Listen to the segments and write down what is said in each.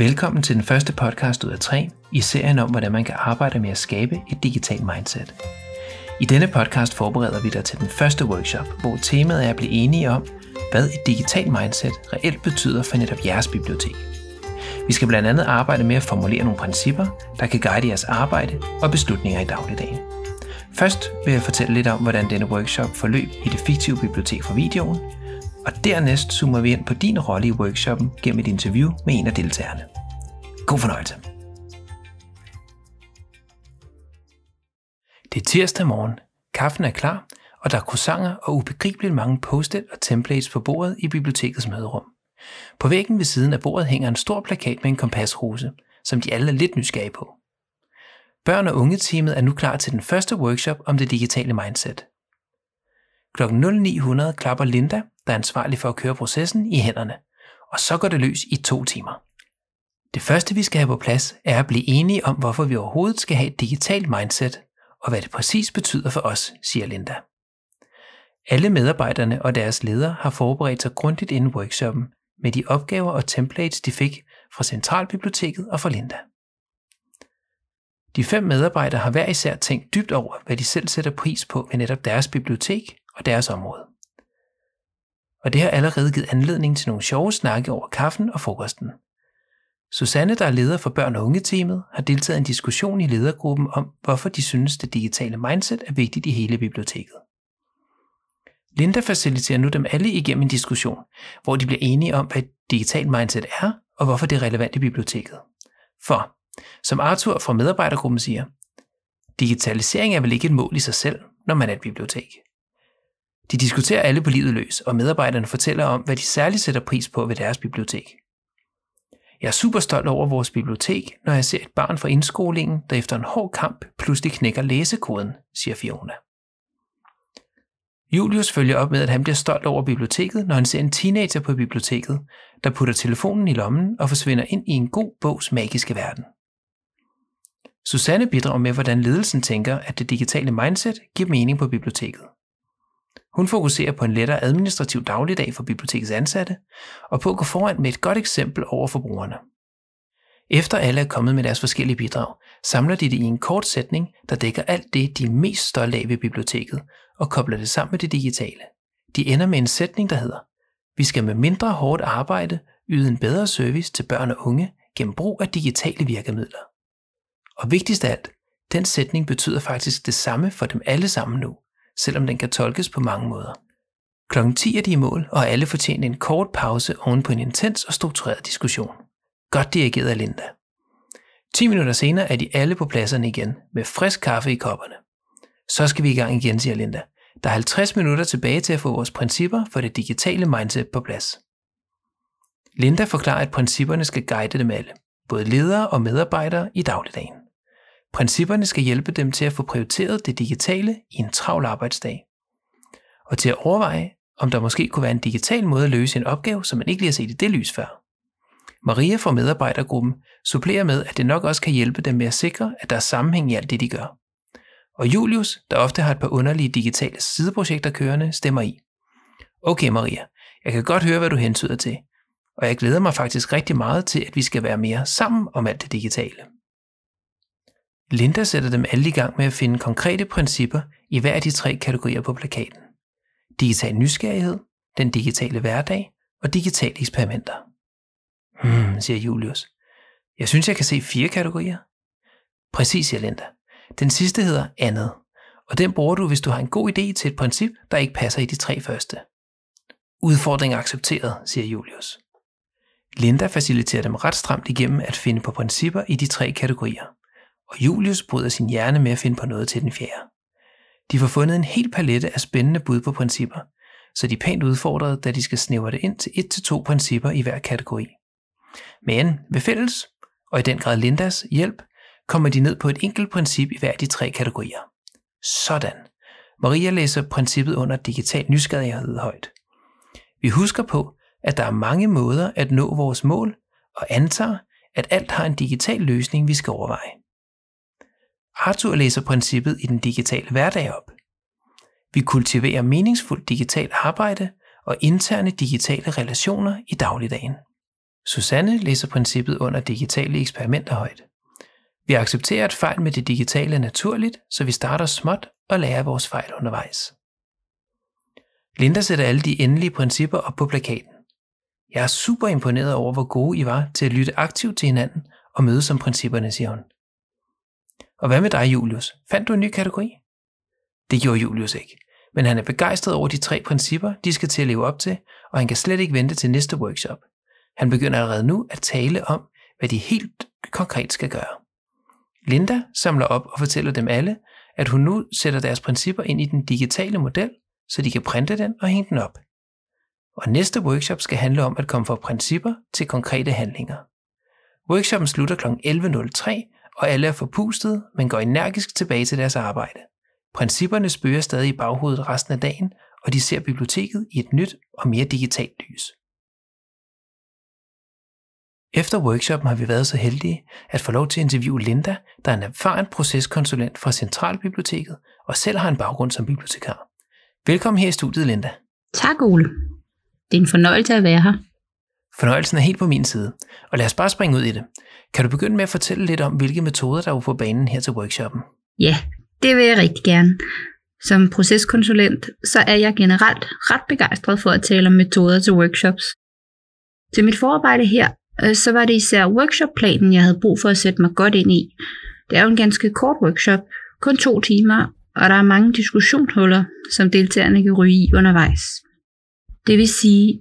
Velkommen til den første podcast ud af tre i serien om, hvordan man kan arbejde med at skabe et digitalt mindset. I denne podcast forbereder vi dig til den første workshop, hvor temaet er at blive enige om, hvad et digitalt mindset reelt betyder for netop jeres bibliotek. Vi skal blandt andet arbejde med at formulere nogle principper, der kan guide jeres arbejde og beslutninger i dagligdagen. Først vil jeg fortælle lidt om, hvordan denne workshop forløb i det fiktive bibliotek for videoen, og dernæst zoomer vi ind på din rolle i workshoppen gennem et interview med en af deltagerne. God fornøjelse. Det er tirsdag morgen. Kaffen er klar, og der er croissanter og ubegribeligt mange post og templates på bordet i bibliotekets møderum. På væggen ved siden af bordet hænger en stor plakat med en kompasrose, som de alle er lidt nysgerrige på. Børn- og unge-teamet er nu klar til den første workshop om det digitale mindset. Klokken 0900 klapper Linda, der er ansvarlig for at køre processen, i hænderne, og så går det løs i to timer. Det første, vi skal have på plads, er at blive enige om, hvorfor vi overhovedet skal have et digitalt mindset, og hvad det præcis betyder for os, siger Linda. Alle medarbejderne og deres ledere har forberedt sig grundigt inden workshoppen med de opgaver og templates, de fik fra Centralbiblioteket og fra Linda. De fem medarbejdere har hver især tænkt dybt over, hvad de selv sætter pris på ved netop deres bibliotek og deres område. Og det har allerede givet anledning til nogle sjove snakke over kaffen og frokosten. Susanne, der er leder for børn- og unge-teamet, har deltaget i en diskussion i ledergruppen om, hvorfor de synes, det digitale mindset er vigtigt i hele biblioteket. Linda faciliterer nu dem alle igennem en diskussion, hvor de bliver enige om, hvad et digitalt mindset er, og hvorfor det er relevant i biblioteket. For, som Arthur fra medarbejdergruppen siger, digitalisering er vel ikke et mål i sig selv, når man er et bibliotek. De diskuterer alle på livet løs, og medarbejderne fortæller om, hvad de særligt sætter pris på ved deres bibliotek. Jeg er super stolt over vores bibliotek, når jeg ser et barn fra indskolingen, der efter en hård kamp pludselig knækker læsekoden, siger Fiona. Julius følger op med, at han bliver stolt over biblioteket, når han ser en teenager på biblioteket, der putter telefonen i lommen og forsvinder ind i en god bogs magiske verden. Susanne bidrager med, hvordan ledelsen tænker, at det digitale mindset giver mening på biblioteket. Hun fokuserer på en lettere administrativ dagligdag for bibliotekets ansatte, og på at gå foran med et godt eksempel over for brugerne. Efter alle er kommet med deres forskellige bidrag, samler de det i en kort sætning, der dækker alt det, de er mest stolte af ved biblioteket, og kobler det sammen med det digitale. De ender med en sætning, der hedder, vi skal med mindre hårdt arbejde yde en bedre service til børn og unge gennem brug af digitale virkemidler. Og vigtigst af alt, den sætning betyder faktisk det samme for dem alle sammen nu, selvom den kan tolkes på mange måder. Klokken 10 er de i mål, og alle fortjener en kort pause oven på en intens og struktureret diskussion. Godt dirigeret af Linda. 10 minutter senere er de alle på pladserne igen, med frisk kaffe i kopperne. Så skal vi i gang igen, siger Linda. Der er 50 minutter tilbage til at få vores principper for det digitale mindset på plads. Linda forklarer, at principperne skal guide dem alle, både ledere og medarbejdere i dagligdagen. Principperne skal hjælpe dem til at få prioriteret det digitale i en travl arbejdsdag. Og til at overveje, om der måske kunne være en digital måde at løse en opgave, som man ikke lige har set i det lys før. Maria fra medarbejdergruppen supplerer med, at det nok også kan hjælpe dem med at sikre, at der er sammenhæng i alt det, de gør. Og Julius, der ofte har et par underlige digitale sideprojekter kørende, stemmer i. Okay Maria, jeg kan godt høre, hvad du hentyder til, og jeg glæder mig faktisk rigtig meget til, at vi skal være mere sammen om alt det digitale. Linda sætter dem alle i gang med at finde konkrete principper i hver af de tre kategorier på plakaten. Digital nysgerrighed, den digitale hverdag og digitale eksperimenter. Hmm, siger Julius. Jeg synes, jeg kan se fire kategorier. Præcis, siger Linda. Den sidste hedder andet, og den bruger du, hvis du har en god idé til et princip, der ikke passer i de tre første. Udfordring accepteret, siger Julius. Linda faciliterer dem ret stramt igennem at finde på principper i de tre kategorier og Julius bryder sin hjerne med at finde på noget til den fjerde. De får fundet en hel palette af spændende bud på principper, så de er pænt udfordret, da de skal snævre det ind til et til to principper i hver kategori. Men ved fælles, og i den grad Lindas hjælp, kommer de ned på et enkelt princip i hver af de tre kategorier. Sådan. Maria læser princippet under digital nysgerrighed højt. Vi husker på, at der er mange måder at nå vores mål, og antager, at alt har en digital løsning, vi skal overveje. Arthur læser princippet i den digitale hverdag op. Vi kultiverer meningsfuldt digitalt arbejde og interne digitale relationer i dagligdagen. Susanne læser princippet under digitale eksperimenter højt. Vi accepterer, at fejl med det digitale naturligt, så vi starter småt og lærer vores fejl undervejs. Linda sætter alle de endelige principper op på plakaten. Jeg er super imponeret over, hvor gode I var til at lytte aktivt til hinanden og mødes om principperne, siger hun. Og hvad med dig, Julius? Fandt du en ny kategori? Det gjorde Julius ikke, men han er begejstret over de tre principper, de skal til at leve op til, og han kan slet ikke vente til næste workshop. Han begynder allerede nu at tale om, hvad de helt konkret skal gøre. Linda samler op og fortæller dem alle, at hun nu sætter deres principper ind i den digitale model, så de kan printe den og hænge den op. Og næste workshop skal handle om at komme fra principper til konkrete handlinger. Workshoppen slutter kl. 11.03, og alle er forpustet, men går energisk tilbage til deres arbejde. Principperne spørger stadig i baghovedet resten af dagen, og de ser biblioteket i et nyt og mere digitalt lys. Efter workshoppen har vi været så heldige at få lov til at interviewe Linda, der er en erfaren proceskonsulent fra Centralbiblioteket og selv har en baggrund som bibliotekar. Velkommen her i studiet, Linda. Tak, Ole. Det er en fornøjelse at være her. Fornøjelsen er helt på min side, og lad os bare springe ud i det. Kan du begynde med at fortælle lidt om, hvilke metoder der er på banen her til workshoppen? Ja, det vil jeg rigtig gerne. Som proceskonsulent, så er jeg generelt ret begejstret for at tale om metoder til workshops. Til mit forarbejde her, øh, så var det især workshopplanen, jeg havde brug for at sætte mig godt ind i. Det er jo en ganske kort workshop, kun to timer, og der er mange diskussionshuller, som deltagerne kan ryge i undervejs. Det vil sige,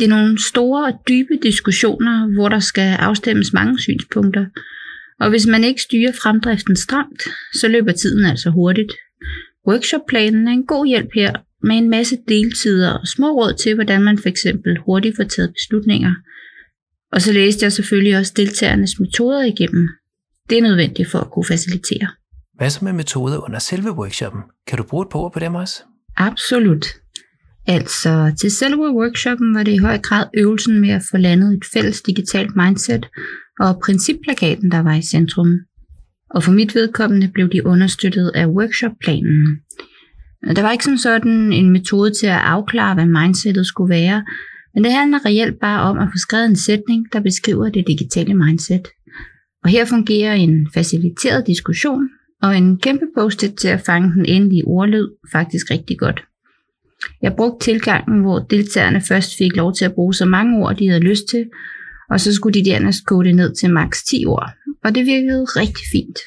det er nogle store og dybe diskussioner, hvor der skal afstemmes mange synspunkter. Og hvis man ikke styrer fremdriften stramt, så løber tiden altså hurtigt. Workshopplanen er en god hjælp her, med en masse deltider og små råd til, hvordan man fx hurtigt får taget beslutninger. Og så læste jeg selvfølgelig også deltagernes metoder igennem. Det er nødvendigt for at kunne facilitere. Hvad så med metoder under selve workshoppen? Kan du bruge et par ord på dem også? Absolut. Altså, til selve workshoppen var det i høj grad øvelsen med at få landet et fælles digitalt mindset og principplakaten, der var i centrum. Og for mit vedkommende blev de understøttet af workshopplanen. Der var ikke som sådan en metode til at afklare, hvad mindsetet skulle være, men det handler reelt bare om at få skrevet en sætning, der beskriver det digitale mindset. Og her fungerer en faciliteret diskussion og en kæmpe post til at fange den endelige ordlyd faktisk rigtig godt. Jeg brugte tilgangen, hvor deltagerne først fik lov til at bruge så mange ord, de havde lyst til, og så skulle de dernæst kode det ned til maks 10 ord, og det virkede rigtig fint.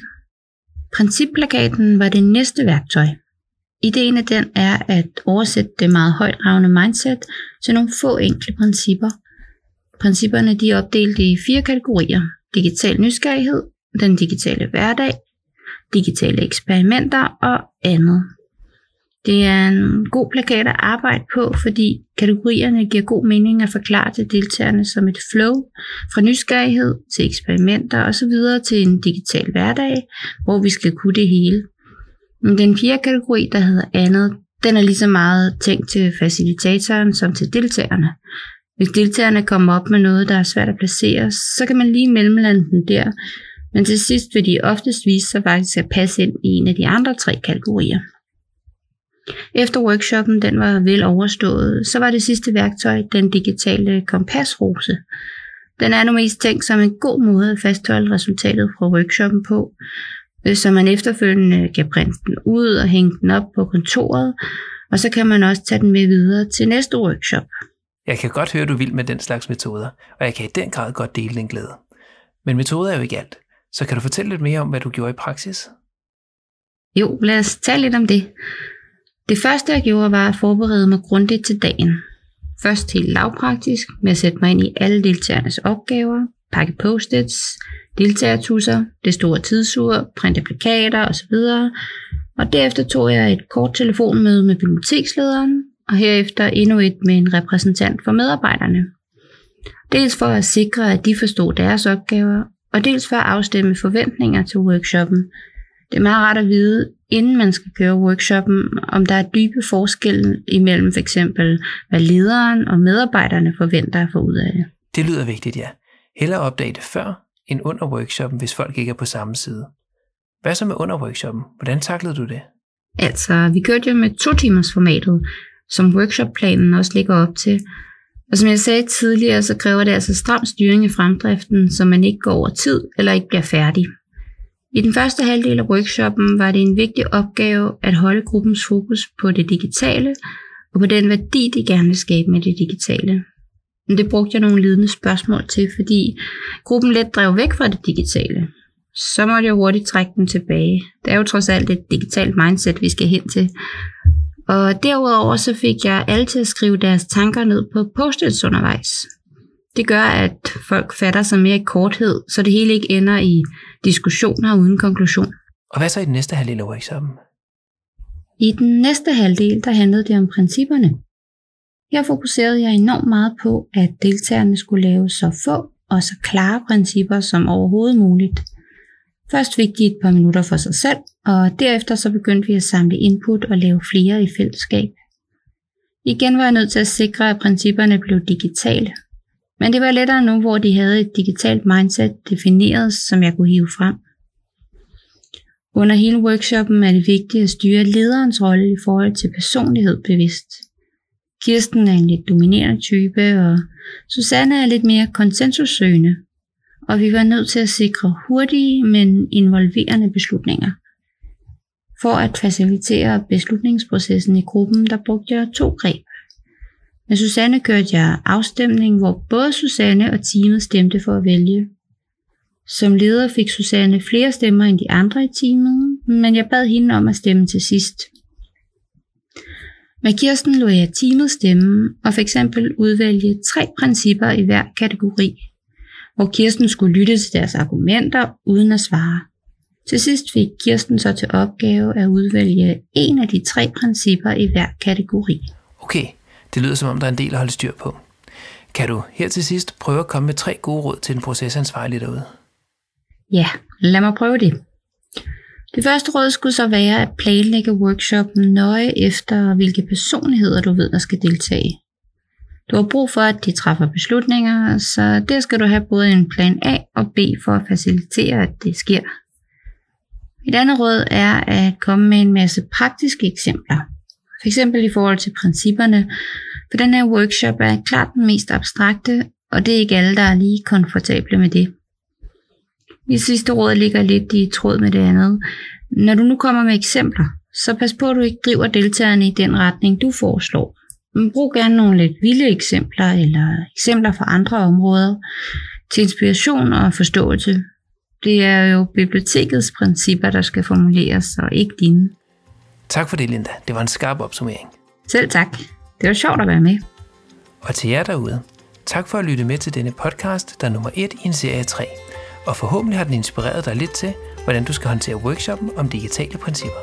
Principplakaten var det næste værktøj. Ideen af den er at oversætte det meget højt ravne mindset til nogle få enkle principper. Principperne de er opdelt i fire kategorier. Digital nysgerrighed, den digitale hverdag, digitale eksperimenter og andet. Det er en god plakat at arbejde på, fordi kategorierne giver god mening at forklare til deltagerne som et flow fra nysgerrighed til eksperimenter osv. til en digital hverdag, hvor vi skal kunne det hele. Men den fjerde kategori, der hedder andet, den er lige så meget tænkt til facilitatoren som til deltagerne. Hvis deltagerne kommer op med noget, der er svært at placere, så kan man lige mellemlande den der, men til sidst vil de oftest vise sig faktisk at passe ind i en af de andre tre kategorier. Efter workshoppen den var vel overstået, så var det sidste værktøj den digitale kompasrose. Den er nu mest tænkt som en god måde at fastholde resultatet fra workshoppen på, øh, så man efterfølgende kan printe den ud og hænge den op på kontoret, og så kan man også tage den med videre til næste workshop. Jeg kan godt høre, du vil med den slags metoder, og jeg kan i den grad godt dele den glæde. Men metoder er jo ikke alt, så kan du fortælle lidt mere om, hvad du gjorde i praksis? Jo, lad os tale lidt om det. Det første jeg gjorde var at forberede mig grundigt til dagen. Først helt lavpraktisk med at sætte mig ind i alle deltagernes opgaver, pakke post-its, deltagertusser, det store tidsur, printe plakater osv. Og derefter tog jeg et kort telefonmøde med bibliotekslederen, og herefter endnu et med en repræsentant for medarbejderne. Dels for at sikre, at de forstod deres opgaver, og dels for at afstemme forventninger til workshoppen. Det er meget rart at vide, inden man skal køre workshoppen, om der er dybe forskelle imellem for eksempel, hvad lederen og medarbejderne forventer at få ud af det. Det lyder vigtigt, ja. Heller opdage det før end under workshoppen, hvis folk ikke er på samme side. Hvad så med under workshoppen? Hvordan taklede du det? Altså, vi kørte jo med to timers formatet, som workshopplanen også ligger op til. Og som jeg sagde tidligere, så kræver det altså stram styring i fremdriften, så man ikke går over tid eller ikke bliver færdig. I den første halvdel af workshoppen var det en vigtig opgave at holde gruppens fokus på det digitale og på den værdi, de gerne vil skabe med det digitale. Men det brugte jeg nogle lidende spørgsmål til, fordi gruppen let drev væk fra det digitale. Så måtte jeg hurtigt trække dem tilbage. Det er jo trods alt et digitalt mindset, vi skal hen til. Og derudover så fik jeg alle til at skrive deres tanker ned på post undervejs. Det gør, at folk fatter sig mere i korthed, så det hele ikke ender i diskussioner uden konklusion. Og hvad så i den næste halvdel af workshoppen? I den næste halvdel, der handlede det om principperne. Her fokuserede jeg enormt meget på, at deltagerne skulle lave så få og så klare principper som overhovedet muligt. Først fik de et par minutter for sig selv, og derefter så begyndte vi at samle input og lave flere i fællesskab. Igen var jeg nødt til at sikre, at principperne blev digitale. Men det var lettere nu, hvor de havde et digitalt mindset defineret, som jeg kunne hive frem. Under hele workshoppen er det vigtigt at styre lederens rolle i forhold til personlighed bevidst. Kirsten er en lidt dominerende type, og Susanne er lidt mere konsensussøgende, og vi var nødt til at sikre hurtige, men involverende beslutninger. For at facilitere beslutningsprocessen i gruppen, der brugte jeg to greb. Med Susanne kørte jeg afstemning, hvor både Susanne og teamet stemte for at vælge. Som leder fik Susanne flere stemmer end de andre i teamet, men jeg bad hende om at stemme til sidst. Med Kirsten lå jeg teamet stemme og for eksempel udvælge tre principper i hver kategori, hvor Kirsten skulle lytte til deres argumenter uden at svare. Til sidst fik Kirsten så til opgave at udvælge en af de tre principper i hver kategori. Okay, det lyder som om, der er en del at holde styr på. Kan du her til sidst prøve at komme med tre gode råd til den procesansvarlige derude? Ja, lad mig prøve det. Det første råd skulle så være at planlægge workshoppen nøje efter, hvilke personligheder du ved, der skal deltage. Du har brug for, at de træffer beslutninger, så der skal du have både en plan A og B for at facilitere, at det sker. Et andet råd er at komme med en masse praktiske eksempler. For eksempel i forhold til principperne, for den her workshop er klart den mest abstrakte, og det er ikke alle, der er lige komfortable med det. Mit sidste råd ligger lidt i tråd med det andet. Når du nu kommer med eksempler, så pas på, at du ikke driver deltagerne i den retning, du foreslår. Men brug gerne nogle lidt vilde eksempler eller eksempler fra andre områder til inspiration og forståelse. Det er jo bibliotekets principper, der skal formuleres, og ikke dine. Tak for det, Linda. Det var en skarp opsummering. Selv tak. Det var sjovt at være med. Og til jer derude, tak for at lytte med til denne podcast, der er nummer 1 i en serie 3. Og forhåbentlig har den inspireret dig lidt til, hvordan du skal håndtere workshoppen om digitale principper.